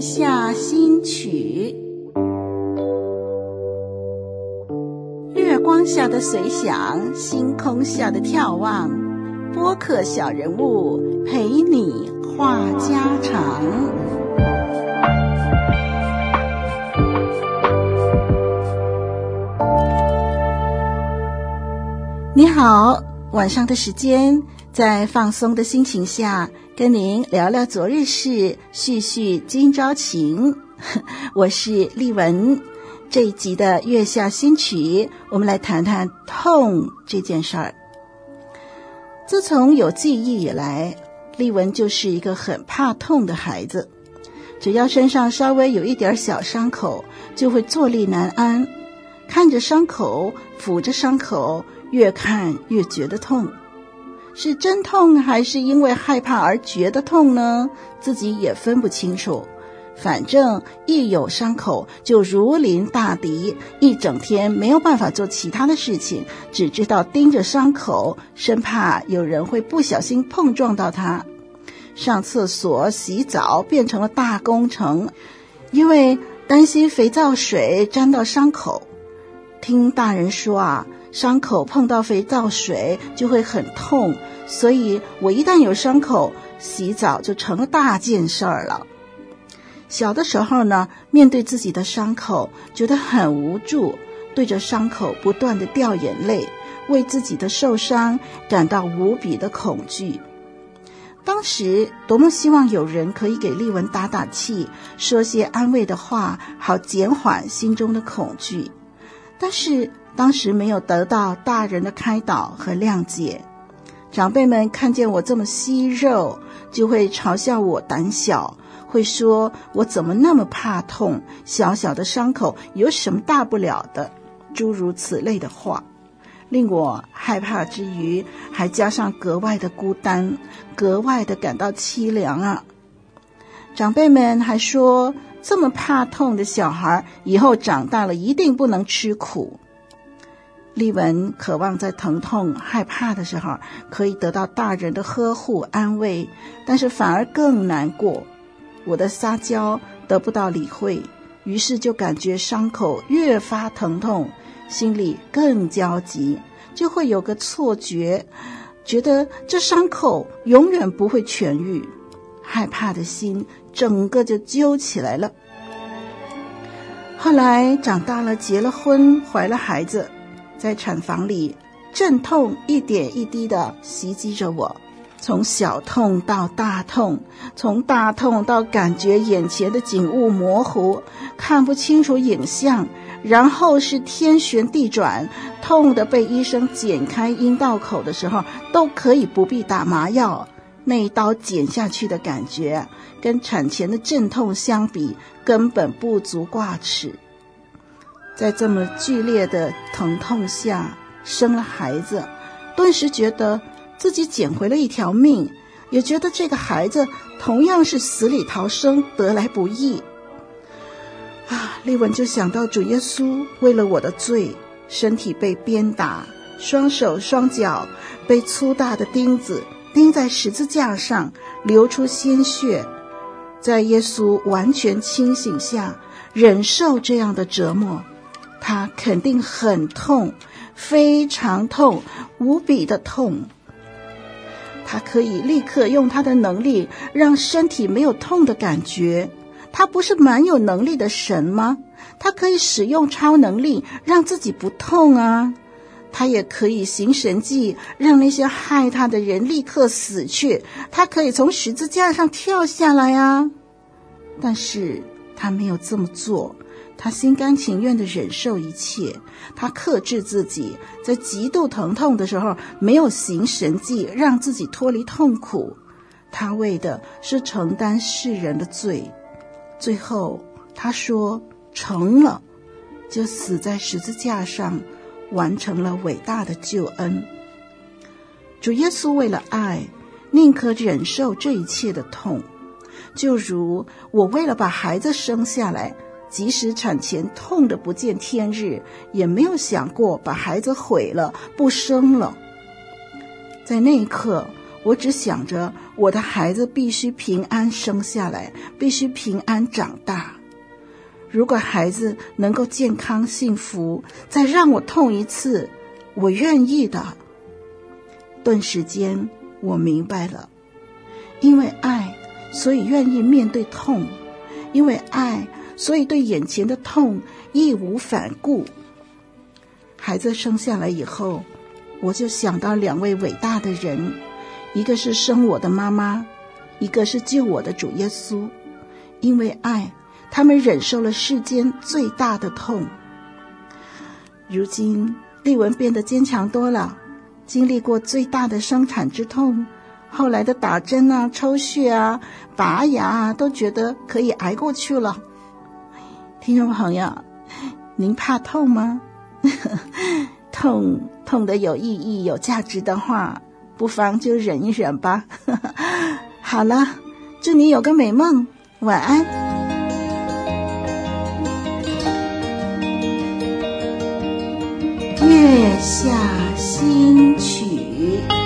下新曲，月光下的随想，星空下的眺望，播客小人物陪你话家常。你好，晚上的时间，在放松的心情下，跟您聊聊昨日事，叙叙今朝情。我是丽文，这一集的月下新曲，我们来谈谈痛这件事儿。自从有记忆以来，丽文就是一个很怕痛的孩子，只要身上稍微有一点小伤口，就会坐立难安，看着伤口，抚着伤口，越看越觉得痛。是真痛还是因为害怕而觉得痛呢？自己也分不清楚。反正一有伤口就如临大敌，一整天没有办法做其他的事情，只知道盯着伤口，生怕有人会不小心碰撞到它。上厕所、洗澡变成了大工程，因为担心肥皂水沾到伤口。听大人说啊。伤口碰到肥皂水就会很痛，所以我一旦有伤口，洗澡就成了大件事儿了。小的时候呢，面对自己的伤口，觉得很无助，对着伤口不断地掉眼泪，为自己的受伤感到无比的恐惧。当时多么希望有人可以给丽文打打气，说些安慰的话，好减缓心中的恐惧。但是当时没有得到大人的开导和谅解，长辈们看见我这么吸肉，就会嘲笑我胆小，会说我怎么那么怕痛，小小的伤口有什么大不了的，诸如此类的话，令我害怕之余，还加上格外的孤单，格外的感到凄凉啊。长辈们还说，这么怕痛的小孩，以后长大了一定不能吃苦。丽文渴望在疼痛、害怕的时候，可以得到大人的呵护、安慰，但是反而更难过。我的撒娇得不到理会，于是就感觉伤口越发疼痛，心里更焦急，就会有个错觉，觉得这伤口永远不会痊愈。害怕的心整个就揪起来了。后来长大了，结了婚，怀了孩子，在产房里，阵痛一点一滴地袭击着我，从小痛到大痛，从大痛到感觉眼前的景物模糊，看不清楚影像，然后是天旋地转，痛得被医生剪开阴道口的时候，都可以不必打麻药。那一刀剪下去的感觉，跟产前的阵痛相比，根本不足挂齿。在这么剧烈的疼痛下生了孩子，顿时觉得自己捡回了一条命，也觉得这个孩子同样是死里逃生，得来不易。啊，丽文就想到主耶稣为了我的罪，身体被鞭打，双手双脚被粗大的钉子。钉在十字架上，流出鲜血，在耶稣完全清醒下忍受这样的折磨，他肯定很痛，非常痛，无比的痛。他可以立刻用他的能力让身体没有痛的感觉。他不是蛮有能力的神吗？他可以使用超能力让自己不痛啊。他也可以行神迹，让那些害他的人立刻死去。他可以从十字架上跳下来啊！但是他没有这么做，他心甘情愿地忍受一切。他克制自己，在极度疼痛的时候，没有行神迹，让自己脱离痛苦。他为的是承担世人的罪。最后他说成了，就死在十字架上。完成了伟大的救恩。主耶稣为了爱，宁可忍受这一切的痛，就如我为了把孩子生下来，即使产前痛得不见天日，也没有想过把孩子毁了，不生了。在那一刻，我只想着我的孩子必须平安生下来，必须平安长大。如果孩子能够健康幸福，再让我痛一次，我愿意的。顿时间，我明白了，因为爱，所以愿意面对痛；因为爱，所以对眼前的痛义无反顾。孩子生下来以后，我就想到两位伟大的人，一个是生我的妈妈，一个是救我的主耶稣。因为爱。他们忍受了世间最大的痛。如今，丽文变得坚强多了，经历过最大的生产之痛，后来的打针啊、抽血啊、拔牙啊，都觉得可以挨过去了。听众朋友，您怕痛吗？痛痛的有意义、有价值的话，不妨就忍一忍吧。好了，祝你有个美梦，晚安。月下新曲。